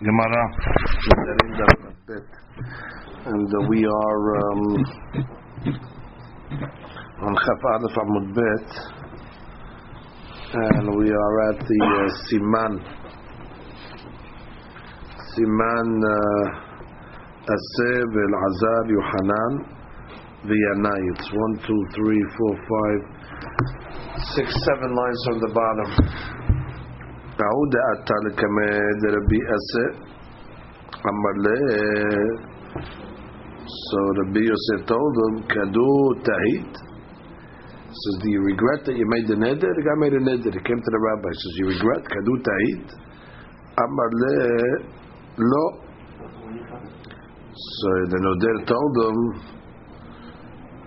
Gemara, and uh, we are um, on Chaf Aleph Amud Bet, and we are at the uh, Siman, Siman uh, Aseh Azar Yohanan V'Yanai. It's one, two, three, four, five, six, seven lines from the bottom. تعود أتى لكمد ربي أسى أمر له so Rabbi Yosef told him Kadu Tahit says do you regret that you made the neder the guy made a neder he came to the rabbi says you regret Kadu Tahit Amar le Lo so the Noder told him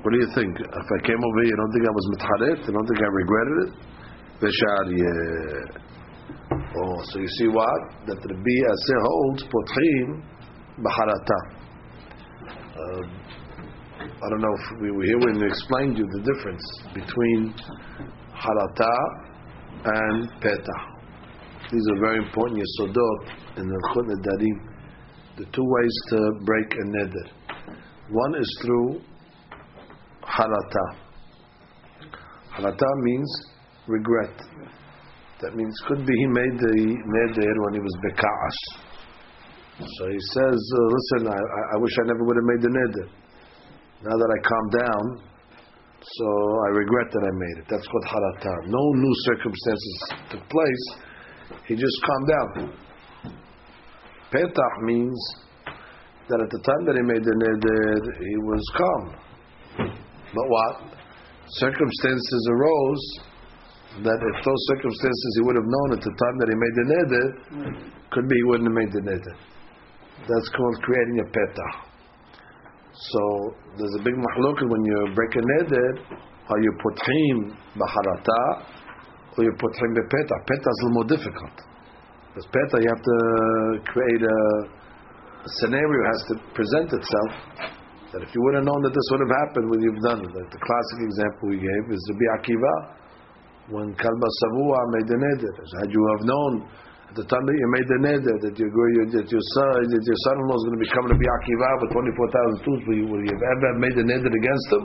what do you think if I came over here you don't think I was mitharet you don't think I regretted it Veshar yeah Oh, so you see what? That Rabbi Aseh holds potchim b'harata. Uh, I don't know if we were here when we explained you the difference between harata and peta. These are very important yesodot in the Chut Nedarim. The two ways to break a neder. One is through harata. Harata means regret that means could be he made the neder when he was beka'as. So he says, uh, listen, I, I wish I never would have made the neder. Now that I calmed down, so I regret that I made it. That's called harata. No new circumstances took place. He just calmed down. Petah means that at the time that he made the neder, he was calm. But what? Circumstances arose that if those circumstances he would have known at the time that he made the neder, could be he wouldn't have made the neder. That's called creating a peta. So there's a big mahluk when you break a neder, are you putrim b'harata or you putrim b'peta? Peta is a little more difficult. Because peta you have to create a, a scenario has to present itself that if you would have known that this would have happened, would you've done it? Like the classic example we gave is the Akiva when Kalba Savua made the neder. Had you have known at the time that you made the neder that your that your son that your son-in-law is going to be coming to be Akiva with twenty four thousand tools, would you, would you have ever made the neder against him?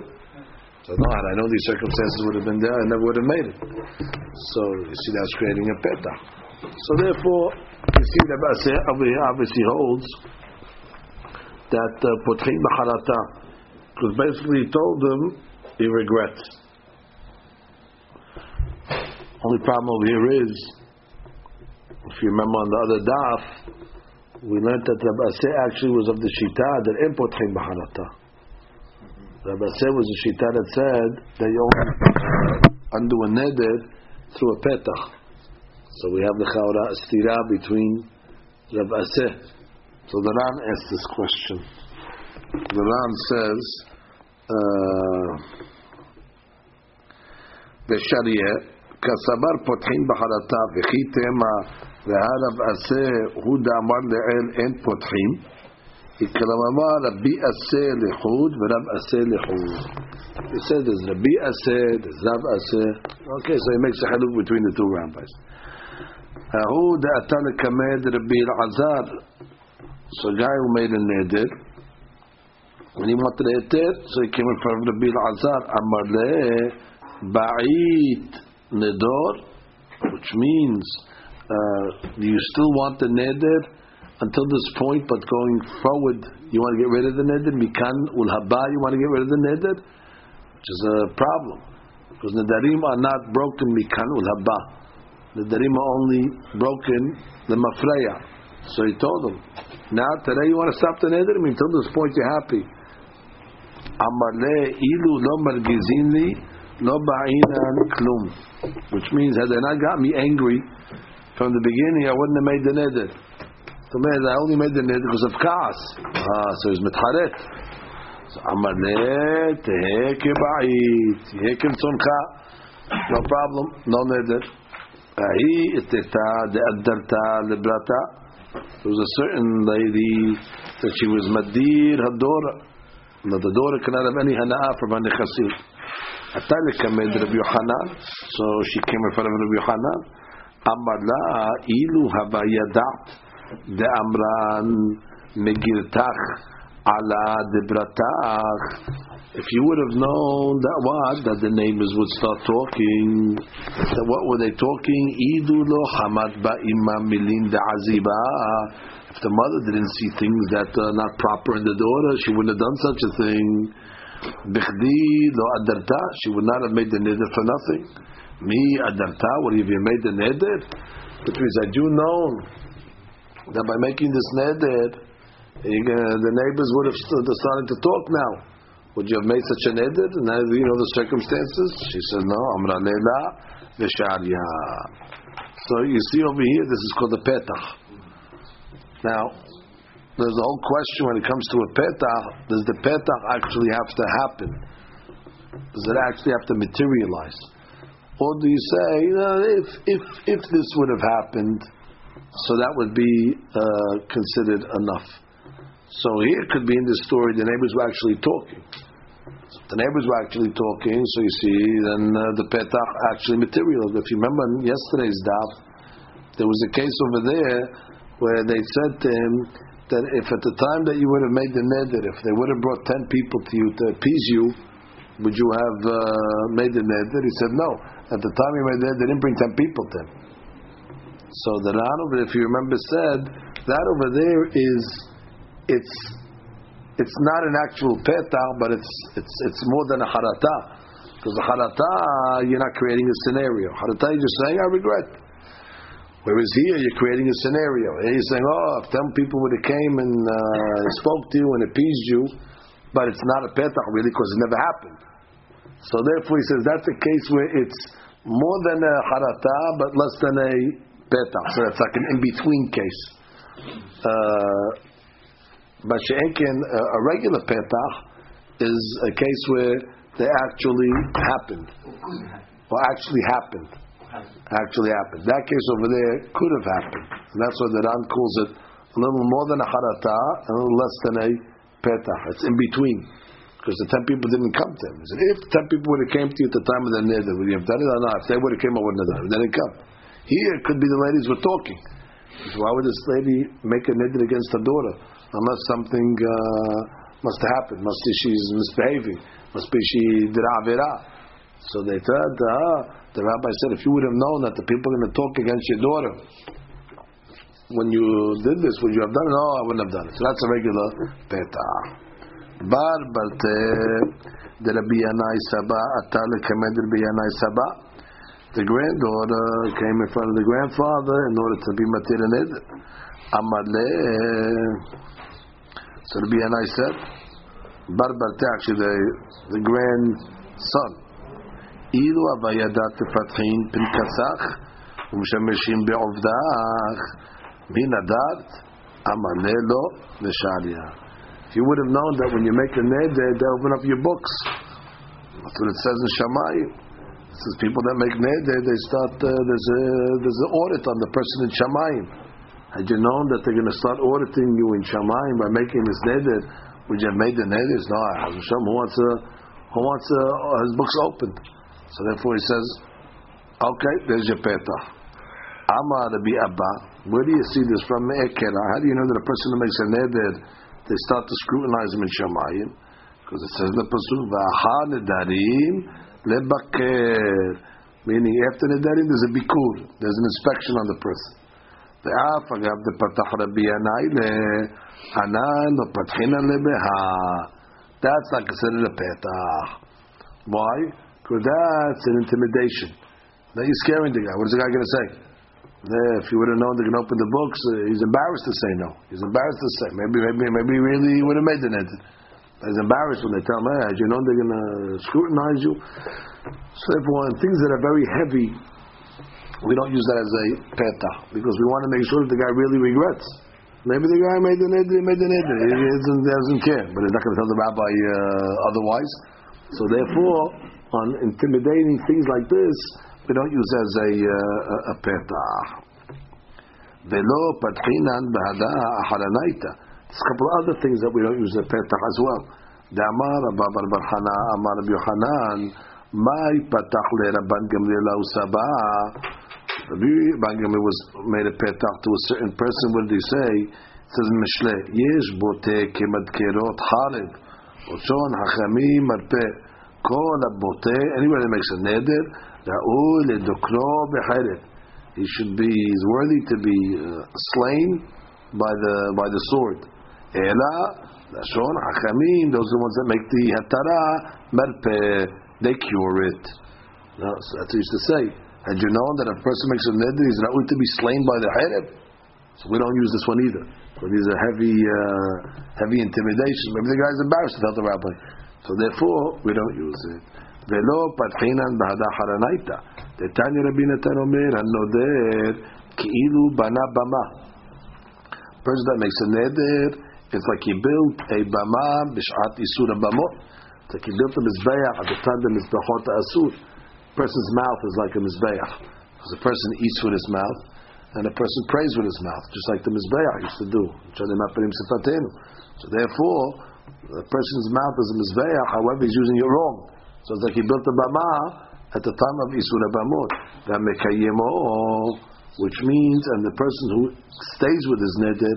So no, I know these circumstances would have been there, I never would have made it. So you see, that's creating a peta. So therefore, you see that obviously holds that potchim uh, because basically he told them he regrets. Only problem over here is, if you remember on the other daf, we learned that Rabbi Aseh actually was of the Shita that import potchim b'harata. Rabbi Aseh was a Shita that said that you only undo a neder through a petach. So we have the chawra stira between Rabbi Aseh. So the Ran asked this question. The Ran says, uh, כסבר פותחים בחרטה וכי תמה והרב עשה הוא דאמר לאל אין פותחים כלומר רבי עשה לחוד ורב עשה לחוד said there's רבי עשה there's עשה okay so he makes a haluk between the two rabbis ההוא דעתה לקמד רבי אלעזר so guy who made a neder of Rabbi Elazar אמר לה בעית nedor, which means uh, you still want the neder until this point, but going forward, you want to get rid of the neder? Mikan ul haba, you want to get rid of the neder, which is a problem because nedarim are not broken mikan ul haba. Nedarim are only broken the mafreya. So he told him, now today you want to stop the neder? I mean, until this point you're happy. Amar ilu lo margizin no ba'inan klum, which means had they not got me angry from the beginning, I wouldn't have made the neder. So man, I only made the neder because of kaas. Ah, so he's mitharet. So amale teheke ba'it, teheke tzoncha, no problem, no neder. Ahi iteta de'addarta lebrata. There was a certain lady that she was madir hadora. Now the daughter cannot have any hana'ah from her nechasim. Atalikamid Rabbi Yohanan. So she came in front of Rabbi Yohanan. Amarla ilu hava yadat de amran megirtach ala debratach. If you would have known that what that the neighbors would start talking, that what were they talking? Idu lo hamad ba'imam milin aziba. If the mother didn't see things that are not proper in the daughter, she wouldn't have done such a thing. Bichdi lo adarta. She would not have made the neder for nothing. Me adarta. Would have you made the neder? Which means had you know that by making this neder uh, the neighbors would have started to talk now. Would you have made such a edit? And now you know the circumstances? She said, no, Amra Leila Vesharia. So you see over here, this is called the petach. Now, there's a whole question when it comes to a petach. Does the petach actually have to happen? Does it actually have to materialize? Or do you say, you know, if, if, if this would have happened, so that would be uh, considered enough? So here could be in this story the neighbors were actually talking. The neighbors were actually talking, so you see, then uh, the petach actually material. If you remember in yesterday's daf, there was a case over there where they said to him that if at the time that you would have made the neder, if they would have brought ten people to you to appease you, would you have uh, made the neder? He said no. At the time he made the neder, they didn't bring ten people to him. So the Ran over, if you remember, said that over there is it's it's not an actual petah, but it's it's it's more than a harata. Because a harata, you're not creating a scenario. Harata, you're just saying, I regret. Whereas here, you're creating a scenario. Here you're saying, oh, if ten people would have came and uh, spoke to you and appeased you, but it's not a petah really because it never happened. So therefore, he says that's a case where it's more than a harata, but less than a petah. So that's like an in-between case. Uh, but she'enkin, a regular petach is a case where they actually happened, or actually happened. Actually happened. That case over there could have happened. And that's why the Ran calls it a little more than a harata, a little less than a petah. It's in between. Because the ten people didn't come to him. He said, if ten people would have came to you at the time of the neder, would you have done it or not? If they would have came, I wouldn't have done it. They didn't come. Here, it could be the ladies were talking. So why would this lady make a neder against her daughter? unless something uh, must have happened. Must be she's misbehaving. Must be she did avera. So they said, uh, the rabbi said, if you would have known that the people are going to talk against your daughter when you did this, would you have done it? No, I wouldn't have done it. So that's a regular peta. Bar balte de Rabbi Saba atal kamed Rabbi Saba. The granddaughter came in front of the grandfather in order to be matir Amaleh. So Rabbi Yanai said, Bar Barte, actually the, the grandson. אילו תפתחין פנקסך ומשמשים בעובדך מן אמנה לו לשעליה. You would have known that when you make a neder, they open up your books. That's what it says in Shamayim. It says people that make neder, they start, uh, there's, a, there's an audit on the person in Shamayim. Had you known that they're going to start auditing you in Shamayim by making this neder, would you have made the neder? No, Hashem, who wants, a, who wants a, his books opened? So therefore he says, okay, there's your petah. Amar Rabbi Abba, where do you see this from? How do you know that a person who makes a neder, they start to scrutinize him in Shamayim? Because it says in the pasuk, "V'aha nedarim lebaker," meaning after nedarim there's a bikur, there's an inspection on the person. ואף אגב דפתח רבי ינאי לענן ופתחינן לבהה. That's like considered a petach. Why? Because that's an intimidation. Now you're scaring the guy. What is the guy going to say? If he would have known they can open the books, uh, he's embarrassed to say no. He's embarrassed to say. Maybe, maybe, maybe really he would have made the net. He's embarrassed when they tell him, hey, you know they're going to scrutinize you. So everyone, things that are very heavy we don't use that as a peta because we want to make sure that the guy really regrets. Maybe the guy made the neder, made the neder. He doesn't, doesn't care, but he's not going to tell the rabbi uh, otherwise. So therefore, on intimidating things like this, we don't use as a uh, a peta. Velo patchinan. There's a couple of other things that we don't use a peta as well. Damar Abba Bar Barhana Amar Yohanan. Mai patach le Rabban Gamliel Usaba. Rabban Gamliel was made a petach to a certain person. What did he say? It says Mishle, Yesh bote kemadkerot halib, otzon hachamim marpe, abote, anybody that makes a neder, ra'ul ledokro beharet. He should be, he's worthy to be uh, slain by the by the sword. Ela, lashon hachamim, those are the ones that make the hatara, marpe, they cure it. No, so that's what he used to say. Had you known that a person makes a neder, he's not to be slain by the hereb. So we don't use this one either. But these are heavy, uh, heavy intimidation. Maybe the guy's embarrassed to tell the rabbi. So therefore, we don't use it. ולא פתחינן בהדה חרנייתא. דתניא רבי נתן אומר, הנודר כאילו בנה במה. Person that makes a neder, it's like he built a bama b'shat isur abamot. It's like he built a mizbeach at the time the mizbechot asur. Person's mouth is like a mizbeach. Because a person eats with his mouth, and a person prays with his mouth, just like the mizbeach used to do. So therefore, a person's mouth is a mizbeach, however he's using it wrong. So it's like he built a bama at the time of Isur Abamot. Which means, and the person who stays with his neder,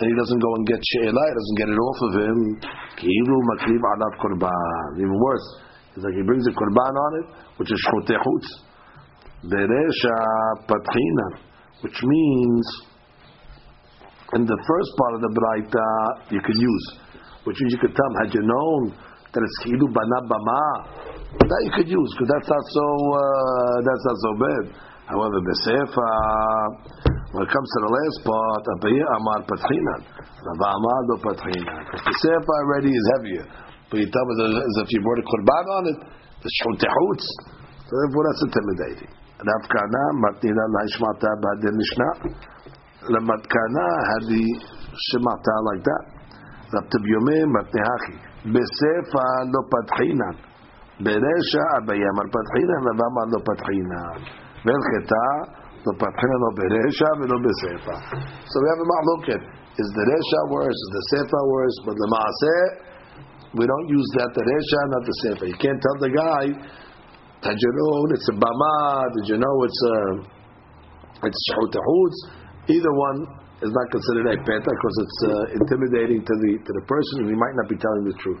and he doesn't go and get she'elah, he doesn't get it off of him, ki'ilu makriv alav korban. Even worse, it's like he brings a korban on it, which is shchotechutz. Beresha patchina, which means, in the first part of the braita, you can use, which means you could tell had you known that it's ki'ilu bana bama, that you could use, because that's not so, uh, that's not so bad. However, Besefa, when it comes to the last part, Abayah Amar Patchinan, Rava Amar do Patchinan. Besefa already is heavier, but you tell as if you brought a korban on it, the shutehutz. So therefore, that's intimidating. Rav Kana Matnina Laishmata Ba'adin Mishnah. Ramat Kana had the Shemata like that. Rav Tibyomim Matnehachi. Besefa lo Patchinan. Beresha Abayah Amar Patchinan, Rava Amar lo Patchinan. והלכתה, לא פתחין לו ברשע ולא בספר. So we have a mahloket. Is the resha worse? Is the sefer worse? But the maaseh, we don't use that the resha, not the sefer. You can't tell the guy, did you know it's a bama? Did you know it's a it's shahut Either one is not considered a peta because it's uh, intimidating to the to the person, and he might not be telling the truth.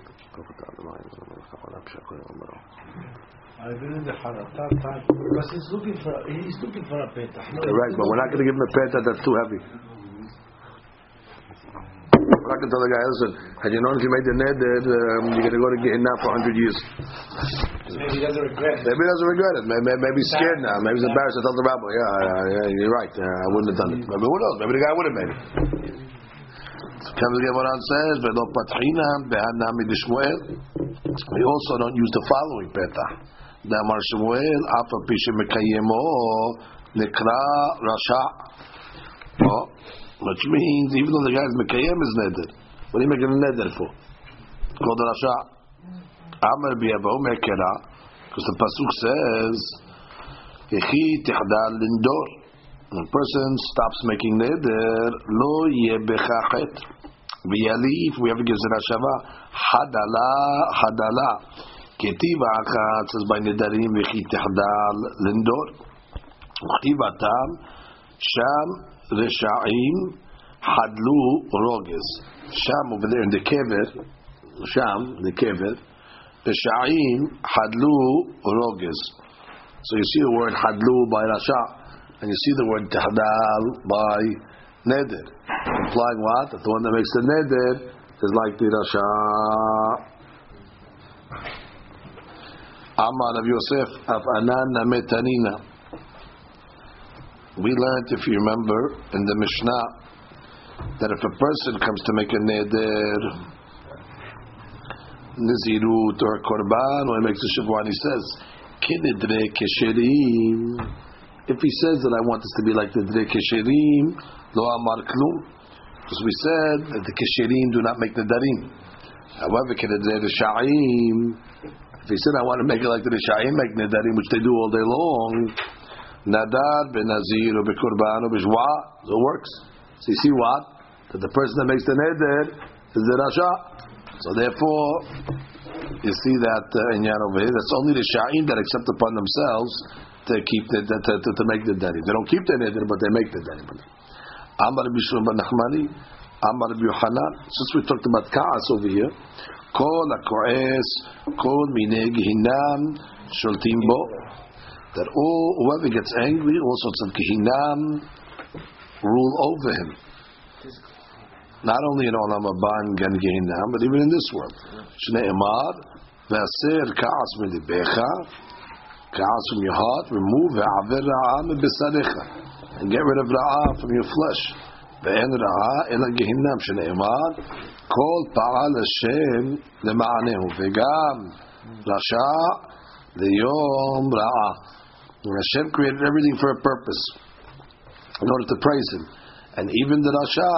Because he's looking for he's looking for a petah. Correct, but we're not going to give him a petah that's too heavy. We're not going to tell the guy, listen, had you known if you made the neder, um, you're going to go to get now for 100 years. Maybe he doesn't regret it. Maybe he doesn't regret it. Maybe, maybe he's scared now. Maybe he's embarrassed to tell the rabbi, yeah, yeah, yeah you're right. Uh, I wouldn't have done it. Maybe who knows? Maybe the guy would have made it. Comes the Gemara says, "Velo patrina behana midishmuel." We also don't use the following petah. דאמר שמואל, אף על פי שמקיימו נקרא רשע. Which means, even though the guy is מקיים his neder, what are you making a neder for? called rasha. Amar bi'abo mekera, because the pasuk says, Yechi tihdal lindor. When a person stops making neder, lo yebechachet. V'yalif, we have to give zera hadala, hadala. כתיב אחת, says by נדרים וכי תחדל לנדור. וכתיבתם שם Reshaim Hadlu Roges. Sham over there in the Kever, Sham, the Kever, Reshaim Hadlu Roges. So you see the word Hadlu by Rasha, and you see the word Tahdal by neder. Implying what? That the one that makes the neder is like the rasha. Amar of Yosef of Anan Metanina. We learned, if you remember, in the Mishnah, that if a person comes to make a neder, nizirut or korban, or he makes a shavua, he says, "Kinidre kesherim." If he says that I want this to be like the dre kesherim, lo amar klum, because we said that the kesherim do not make the darim. However, kinidre sha'im, if he said, I want to make it like the Rishayim make Nedarim, which they do all day long, Nadar, Benazir, or Bekurban, or Bishwa, so it works. So you see what? That the person that makes the Neder is the Rasha. So therefore, you see that uh, in over here, that's only the Sha'im that accept upon themselves to keep the, to, to, to make the neder. They don't keep the neder, but they make the neder. Amar Bishul ben Nachmani, Amar Yohanan. Since we talked about Kaas over here, Kol HaKo'es, Kol Minei Gehinam, Sholtim Bo. That all, whoever gets angry, all sorts of Gehinam rule over him. Not only in Olam Haba and Gan Gehinam, but even in this world. Shnei Emar, V'aser Kaas Milibecha, Kaas from your heart, remove Ve'aver Ra'ah Mebesarecha. And get rid of Ra'ah from your flesh. Ra'ah Ela Gehinam, Shnei Emar, Kol Pa'al Hashem Lema'anehu, Ve'gam Rasha Leyom Ra'ah. When Hashem created everything for a purpose, in order to praise Him. And even the Rasha,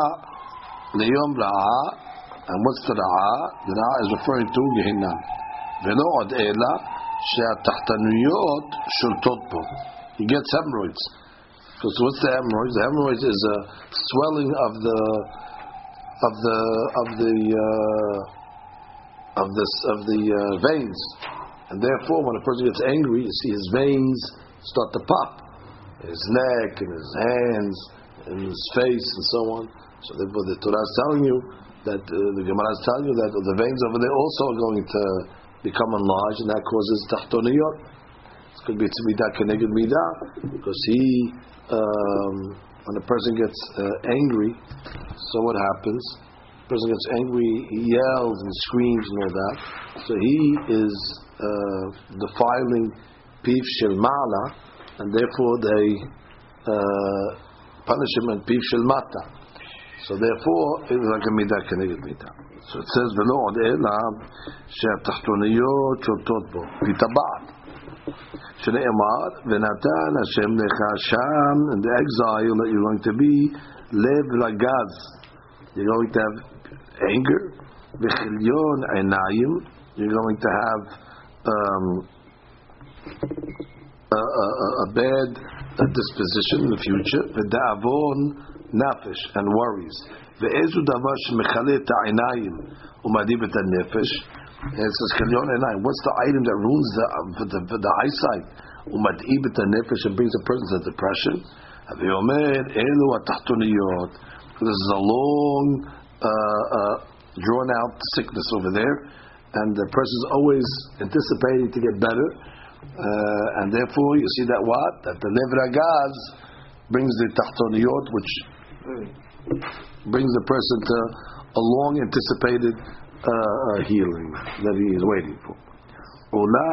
Leyom Ra'ah, and what's the Ra'ah? The Ra'ah is referring to Gehinam. ולא עוד אלא שהתחתנויות שולטות בו. He gets hemorrhoids. Because what's the hemorrhoids? The hemorrhoids is a swelling of the of the of the uh, of this of the uh, veins, and therefore, when a person gets angry, you see his veins start to pop, his neck and his hands and his face and so on. So therefore, the Torah is telling you that uh, the Gemara is telling you that the veins over there also are going to become enlarged, and that causes tahtoniyot. It could be tzimidah keneged midah, because he, um, when a person gets uh, angry, so what happens? The person gets angry, he yells and screams and all that. So he is uh, defiling piv shel ma'ala, and therefore they uh, punish him in piv shel mata. So therefore, it is like a midah keneged midah. So it says the Lord ela she'atachtoniyot shultot bo pitabat shene'emar v'natan Hashem lecha sham in the exile that you're going to be lev lagaz. You're going to have anger v'chilyon einayim. You're going to have um, a, a, a bad disposition in the future, ודאבון נפש, and worries. ואיזו דבר שמכלה את העיניים ומעדיף את הנפש? It says כליון עיניים. What's the item that ruins the, for the, for the eyesight? ומדאיב את הנפש and brings a person to depression? ואומר, אלו התחתוניות. This is a long, uh, uh, drawn out sickness over there, and the person is always anticipating to get better, uh, and therefore you see that what? That the lev ragaz brings the tachtoniyot, which brings the person to a long anticipated uh, uh, healing that he is waiting for. Ula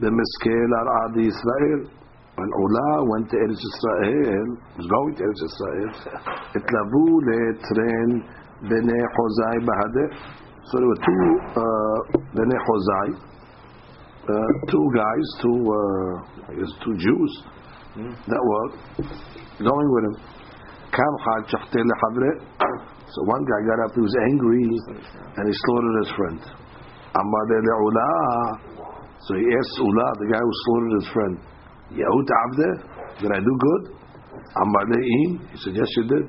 b'miskel al Israel. When Ula went to Eretz Israel, was going to Eretz Israel, itlavu le'tren b'nei Hozai b'hadeh. So there were two uh, b'nei Hozai, uh, two guys, two uh, two Jews that were going with him. So one guy got up, he was angry, and he slaughtered his friend. So he asked Ula, the guy who slaughtered his friend, did I do good? He said, yes, you did.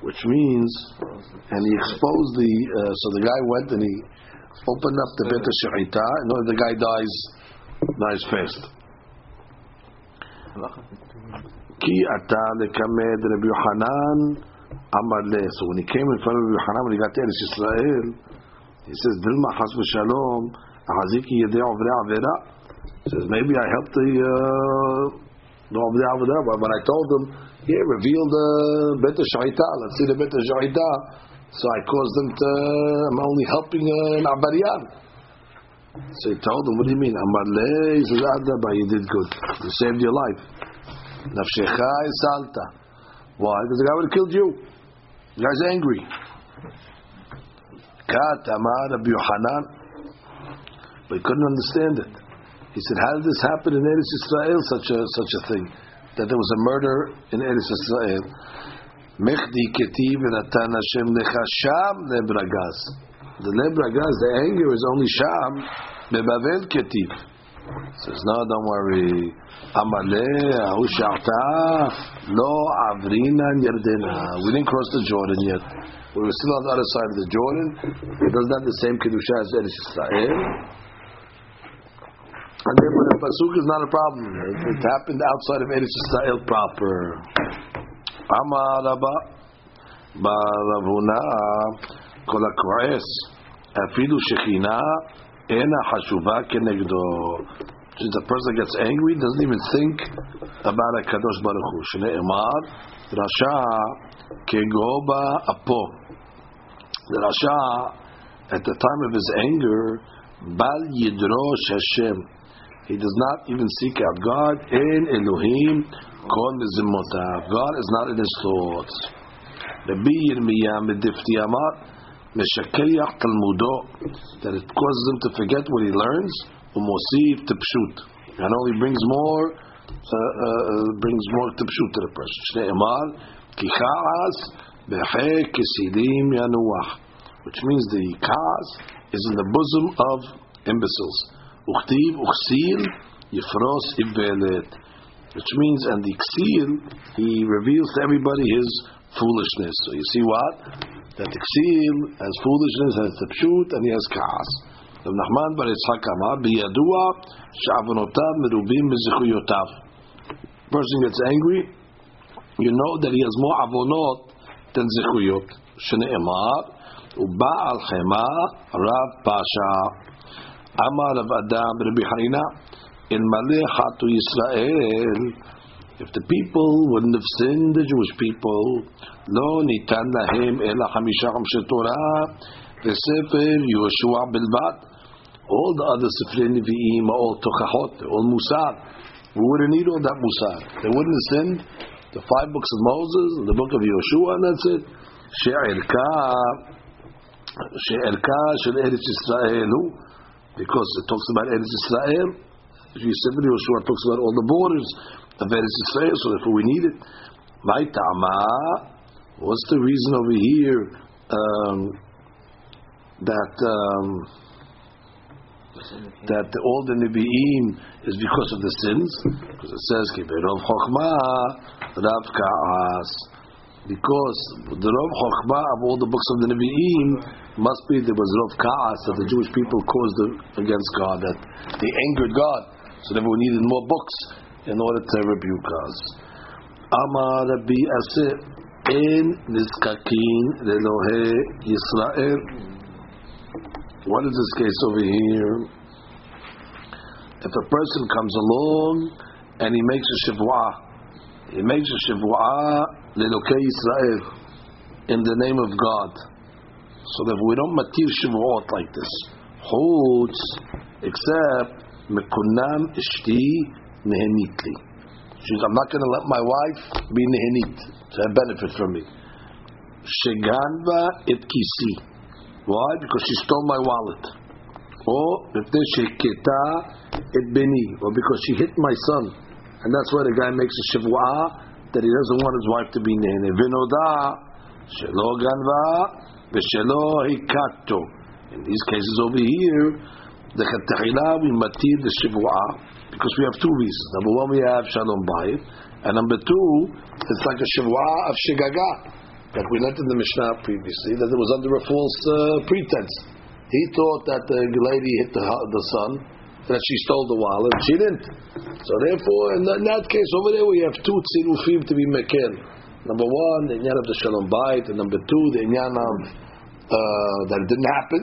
Which means, and he exposed the, uh, so the guy went and he opened up the bet shahita, and the guy dies, dies fast. Ki ata lekamed Rabbi Yohanan Amar le. So when he came in front of Rabbi Yohanan, when he got to Eretz Israel, he says, Dilma chas v'shalom, ahaziki yedei ovre avera. He says, maybe I helped the uh, ovre avera, but when I told him, yeah, reveal the bet shahita, let's see the bet shahita. So I caused them to, I'm only helping uh, an abarian. So he told him, what do you mean? Amar le, he says, Adaba, you did good. You saved your life. Nafshecha salta. Why? Because the guy would have killed you. The guy's angry. Kat Amar Yohanan. But he couldn't understand it. He said, how did this happen in Eretz Israel, such a, such a thing? That there was a murder in Eretz Israel. Mechdi ketiv natan Hashem lecha sham lebragaz. The lebragaz, the anger is only sham, bebavel ketiv. Says, no, don't worry. Amale, Ahushata, Lo Avrina Yerdena. We didn't cross the Jordan yet. We were still on the other side of the Jordan. It doesn't have the same Kedusha as Eretz Israel. And therefore the pasuk is not a problem. It, it happened outside of Eretz Israel proper. Amar Rabba Barav Huna Kol HaKo'es Afilu Shechina Ena Hashuva Kenegdo Since a person gets angry, doesn't even think about Kadosh Baruch Hu. Shne'emar Rasha Kegoba Apo The Rasha at the time of his anger Bal Yidrosh Hashem he does not even seek out God. In Elohim. God is not in his thoughts. Rabbi Yirmiyah medifti amar, meshakeyach talmudo, that it causes him to forget what he learns, umosif tepshut, and only brings more, uh, uh, brings more tepshut to the person. Shnei amar, kichas behe kesidim yanuach, which means the kaz is in the bosom of imbeciles. Uchtiv, uchsil, yifros ibelet. Which means, and the ksil, he reveals to everybody his foolishness. So you see what? That the ksil has foolishness, has the pshut, and he has kaas. Rav Nachman bar Yitzchak Amar, biyadua, she'avonotav merubim mezichuyotav. Person gets angry, you know that he has more avonot than zichuyot. Shne'emar, uba'al chema, rav pasha. Amar of Adam Rabbi Harina in Maleh Hatu Yisrael. If the people wouldn't have sinned, the Jewish people, lo nitan lahem ela hamisha chamshe Torah v'sefer Yoshua bilvat. All the other Sifrei Nevi'im all tochachot, all musar. We wouldn't need all that musar. They wouldn't have sinned. The five books of Moses, the book of Yoshua, and that's it. She'erka, she'erka shel Eretz Yisrael because it talks about Eretz Israel. Yisrael Yoshua talks about all the borders of Eretz Israel, so therefore we need it. My ta'ama, what's the reason over here um, that um, that all the Nebi'im is because of the sins? Because it says, Kiberov Chokhmah, Rav Ka'as. Because the Rav Chokhmah of all the books of the Nebi'im must be there was Rav Ka'as that the Jewish people caused against God, that they angered God. So therefore we needed more books in order to rebuke us. Amar Rabbi Asir in Nizkakin Lelohe Yisrael. What is this case over here? If a person comes along and he makes a shivua, he makes a shivua Lelohe Yisrael in the name of God. So that we don't matir shivuot like this. Chutz, except mekunam ishti nehenitli. She's, I'm not going to let my wife be nehenit to have benefit from me. Sheganva et kisi. Why? Because she stole my wallet. Or if they sheketa et beni. Or because she hit my son. And that's why the guy makes a shivua that he doesn't want his wife to be nehenit. Vinoda shelo ganva V'shelo hikato. In these cases over here, the we matir the shivua because we have two reasons. Number one, we have shalom bayit, and number two, it's like a shivua of shigaga that we learned in the Mishnah previously that it was under a false uh, pretense. He thought that the lady hit the, the son, that she stole the wallet. She didn't. So therefore, in that case over there, we have two tzirufim to be mekel. Number one, the inyan of the shalom bayit, and number two, the inyan of uh, that didn't happen.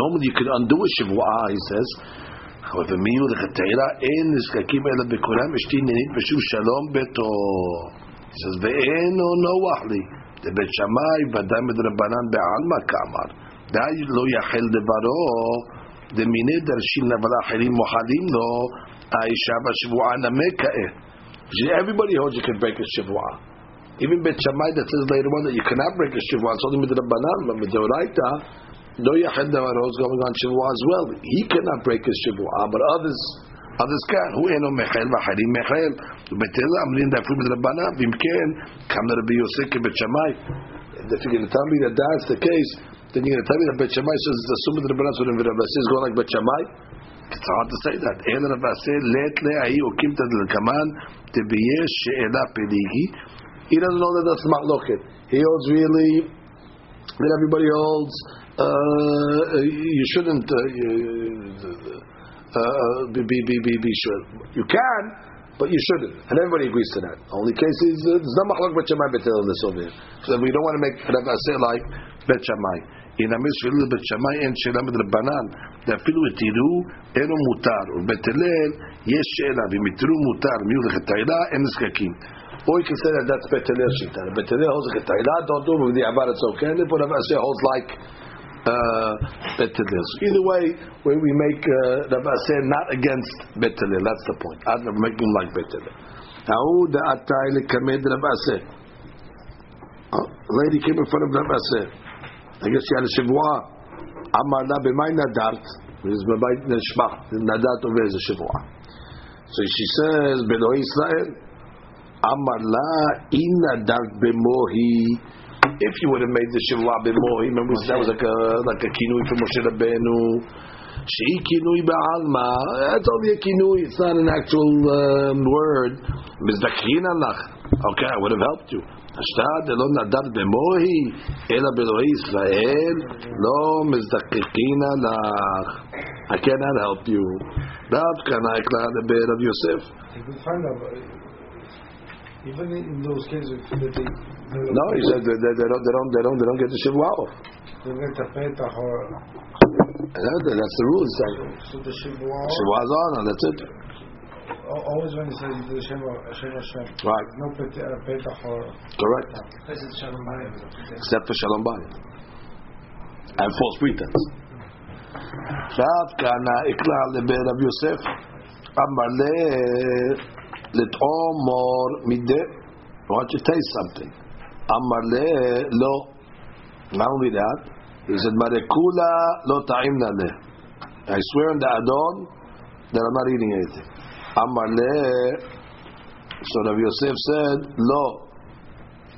normally you could undo a שבועה, he says, however, מי הוא לכתחילה, אין נזקקים אלא בכולם אשתי נהנית בשוב שלום ביתו. he says, ואין או נוח לי, לבית שמאי ודאי מדרבנן בעלמא כאמר, די לא יחל דברו, דמיני דרשין אבל אחרים מוחלים לו, Aisha Shivua Nameka'eh. Everybody holds you can break a Shivua. Even Bet Shammai that says later on that you cannot break a Shivua, it's only with the Rabbanan, but with the Oraita, no Yachid Davaros going on Shivua as well. He cannot break his Shivua, but others others can. הוא אינו מחל ואחרים מחל. בית הלל אמרים דאפילו מדרבנן, ואם כן, קם לרבי יוסף כבית שמאי. If you're going to tell me that that's the case, then you're going to tell me that Bet Shammai says the Summa Rabbanan so then Rabbi is going like Bet Shammai. It's hard to say that. El Rabbi let le'ahi ukimta d'lekaman tebiyeh she'ela peligi. He doesn't know that that's machloket. He holds really that everybody holds. uh, you shouldn't uh, uh, uh be, be, be, be, sure. You can, but you shouldn't. And everybody agrees to that. Only case is, uh, there's no machlok bet shamai betel in this over here. So we don't want to make Rav say like bet shamai. In a mishil bet shamai and shelam et rabbanan. The filu etiru eno mutar. Or Bet Hillel yes shela v'mitru mutar miu lechetayla en nizkakim. Or you can say that that's Bet Hillel shita. Bet Hillel holds lechetayla. Don't do it with the abad. It's okay. And then Rav holds like uh, Bet So either way, when we make uh, Rav not against Bet Hillel, that's the point. I'd never make him like Bet Hillel. Now, the Atai Lekamed Aseh. Oh, a lady came in front of Aseh. I guess she had a Shavua. Amar la b'may nadart. This b'may neshma. Nadat over is a Shavua. So she says, B'Eloi Israel. Amar la ina dart b'mohi if you would have made the Shivla B'mohi, remember that was like a like a kinui from Moshe Rabbeinu. She'i kinui ba'alma. That's only a kinui. It's not an actual um, word. Mizdakin alach. Okay, I would have helped you. Ashtad elon nadar b'mohi ela b'lohi Israel lo mizdakin alach. I cannot help you. Dafka na'ikla the bed of Yosef. Even in those cases that they, they No, he said that they, they don't, they don't, they don't, they don't get the shivua off. they get the petach or That- That's the rule. It's like so the shivua. shivua's on, and that's it. Always when it says the Shem Shem Hashem. Right, No pet- uh, petach or. correct. Except for shalom bayit and false pretense. עכשיו כאן אקרא לבית רב יוסף אמר ל- more mideh. I want you to taste something. Amar le lo. Not only that, he said marekula lo ta'imna le. I swear on the Adon that I'm not eating anything. Amar le. So Rabbi Yosef said lo.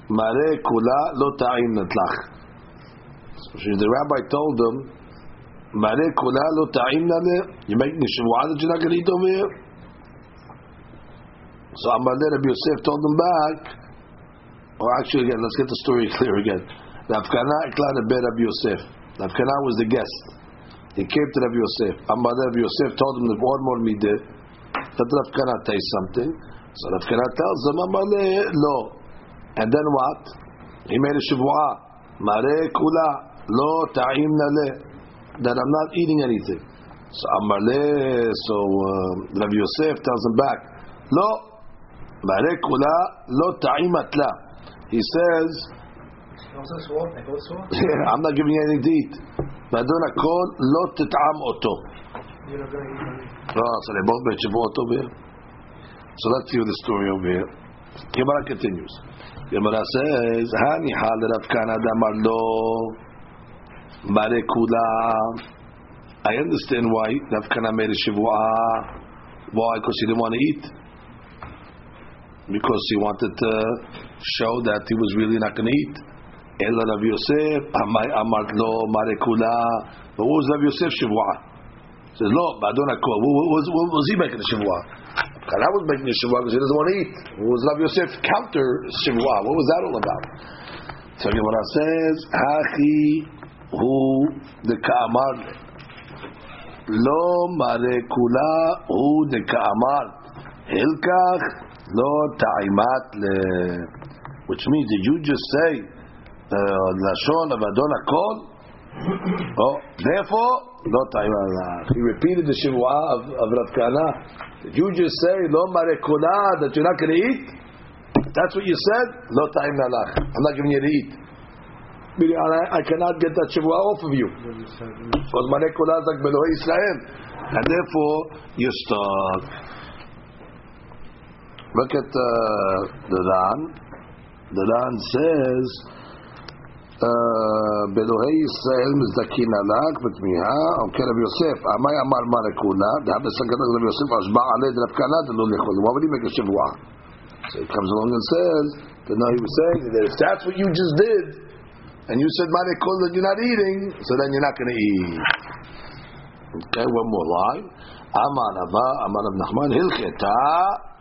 Marekula lo ta'imna tlach. So the rabbi told him, Marekula lo ta'imna le. You're making a shavuah that you're not going to eat over here. So Amar le Rabbi Yosef told them back. Or actually, again, let's get the story clear again. Rav Kana ikla be Rabbi Yosef. Rav Kana was the guest. He came to Rabbi Yosef. Amar le Rabbi Yosef told him the one more midah. Let Rav Kana taste something. So Rav Kana tells him, Amar le lo. And then what? He made a shavua. Mare kula lo ta'im nale that I'm not eating anything. So Amarle, so uh, Rabbi Yosef tells him back, Lo, He says, I'm not giving you anything to eat. Kol lo tit'am oto. Oh, so they both made Shavuot here. So let's hear the story over here. Gemara continues. Gemara says, hal Rav Kana damar lo. Mare. I understand why Rav Kana made a shivua. Why? Because he didn't want to eat. Because he wanted to show that he was really not going to eat. Ella Rav Yosef, Amar Amar lo Mare kula. But what was Yosef shivua? He says, Lo, Badon Akol. What was, he making a shivua? Kana was making a shivua because he doesn't want to eat. What was Rav Yosef counter shivua? What was that all about? So Gemara says, Hachi hu the ka'amar lo mare kula hu the ka'amar hilkach lo ta'imat le which means did you just say uh, lashon of adon akol oh therefore lo ta'imat he repeated the shivua of, of Rav Kana did you just say lo mare kula that you're not going to eat that's what you said lo ta'im nalach I'm not giving you to eat Meaning, I, I cannot get that shivua off of you. Because Mane Kula is like Belohe Israel. And therefore, you stop. Look at uh, the Ran. The Ran says, uh, "Belohei Yisrael mizdakin alak betmiha." Okay, of Yosef. Amay Amar Marekuna. The Habib Sagadak Rabbi Yosef Ashba Ale Drafkana Delul Lechol. Why would he make a shivua? So he comes along and says that now he was saying that if that's what you just did, and you said Marekul that you're not eating, so then you're not going to eat. Okay, one more line. Amar Abba, Amar Abnachman Hilcheta.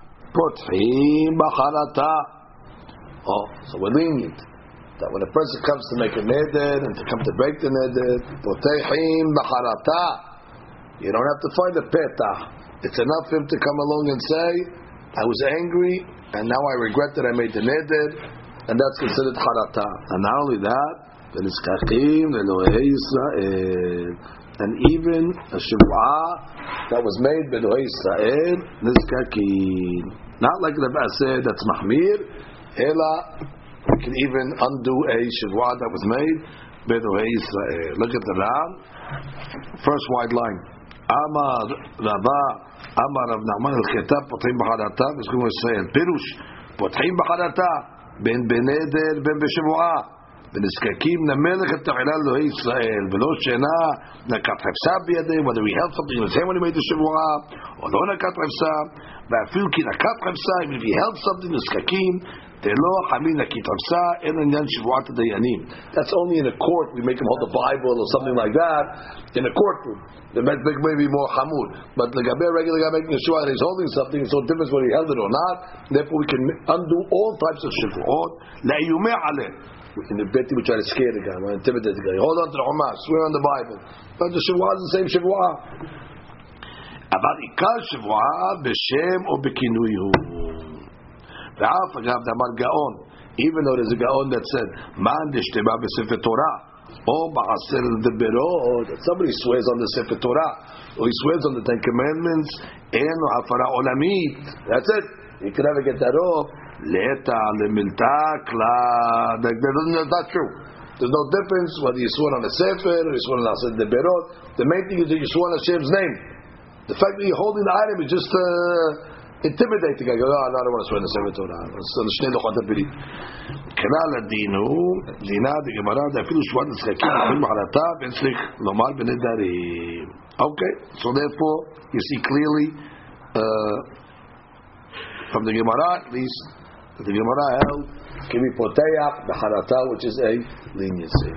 Oh, so we're lenient. That when a person comes to make a neder and to come to break the neder, Potchim B'harata. You don't have to find a petah. It's enough for him to come along and say, I was angry, and now I regret that I made the neder, and that's considered harata. And not only that, v'niskachim Elohei Yisrael, and even a shivua that was made b'Elohei Yisrael niskakim. Not like the said that's Mahmir, Ela can even undo a Shivwa that was made, Bedoe Israel. Look at the Ran. First white line. Amar Rabba, Amar Rav Nahman al-Khitab, Potim B'Harata, Vizkum Israel. Pirush, Potim B'Harata, Ben Beneder, Ben B'Shivwa. ונזקקים למלך התחילה אלוהי ישראל, ולא שאינה נקת חפשה בידיהם, whether he held something in his hand when he made the שבועה, או לא נקת חפשה, ואפילו כי נקת חפשה, even if he held something, נזקקים, דלא חמין נקית חפשה, אין עניין שבועת הדיינים. That's only in a court, we make him hold the Bible or something like that, in a courtroom. The may be more hamud. But the gaber regular guy making a shua and he's holding something, it's no difference whether he held it or not. Therefore, we can undo all types of shivuot. La'yumeh aleh. in the Beti, we try to scare the guy, we intimidate the guy. Hold on to the Chumash. swear on the Bible. But the Shavua is the same Shavua. אבל עיקר שבועה בשם או בכינוי הוא. ואף אגב דאמר גאון, even though there's a גאון that said, מאן דשתמה בספר תורה, או בעשר דברו, somebody swears on the ספר תורה, or he swears on the Ten Commandments, אין לו הפרה עולמית, that's it, you can never get that off. לטע למילתא כלל, that's not true. There's no difference whether you swear on a sefer or you swear on a deberot. The main thing is that you swear on Hashem's name. The fact that you're holding the item is just uh, intimidating. I go, oh, no, I don't want to swear on the sefer Torah. So the shnei lochot הפילים. כנ"ל הדין הוא, דינה דגמרא דאפילו שבועת נזקקים יכולים מחלתה ואין צריך לומר בנדרים. Okay, so therefore you see clearly uh, from the Gemara at least that the Gemara held can be poteach b'harata which is a leniency.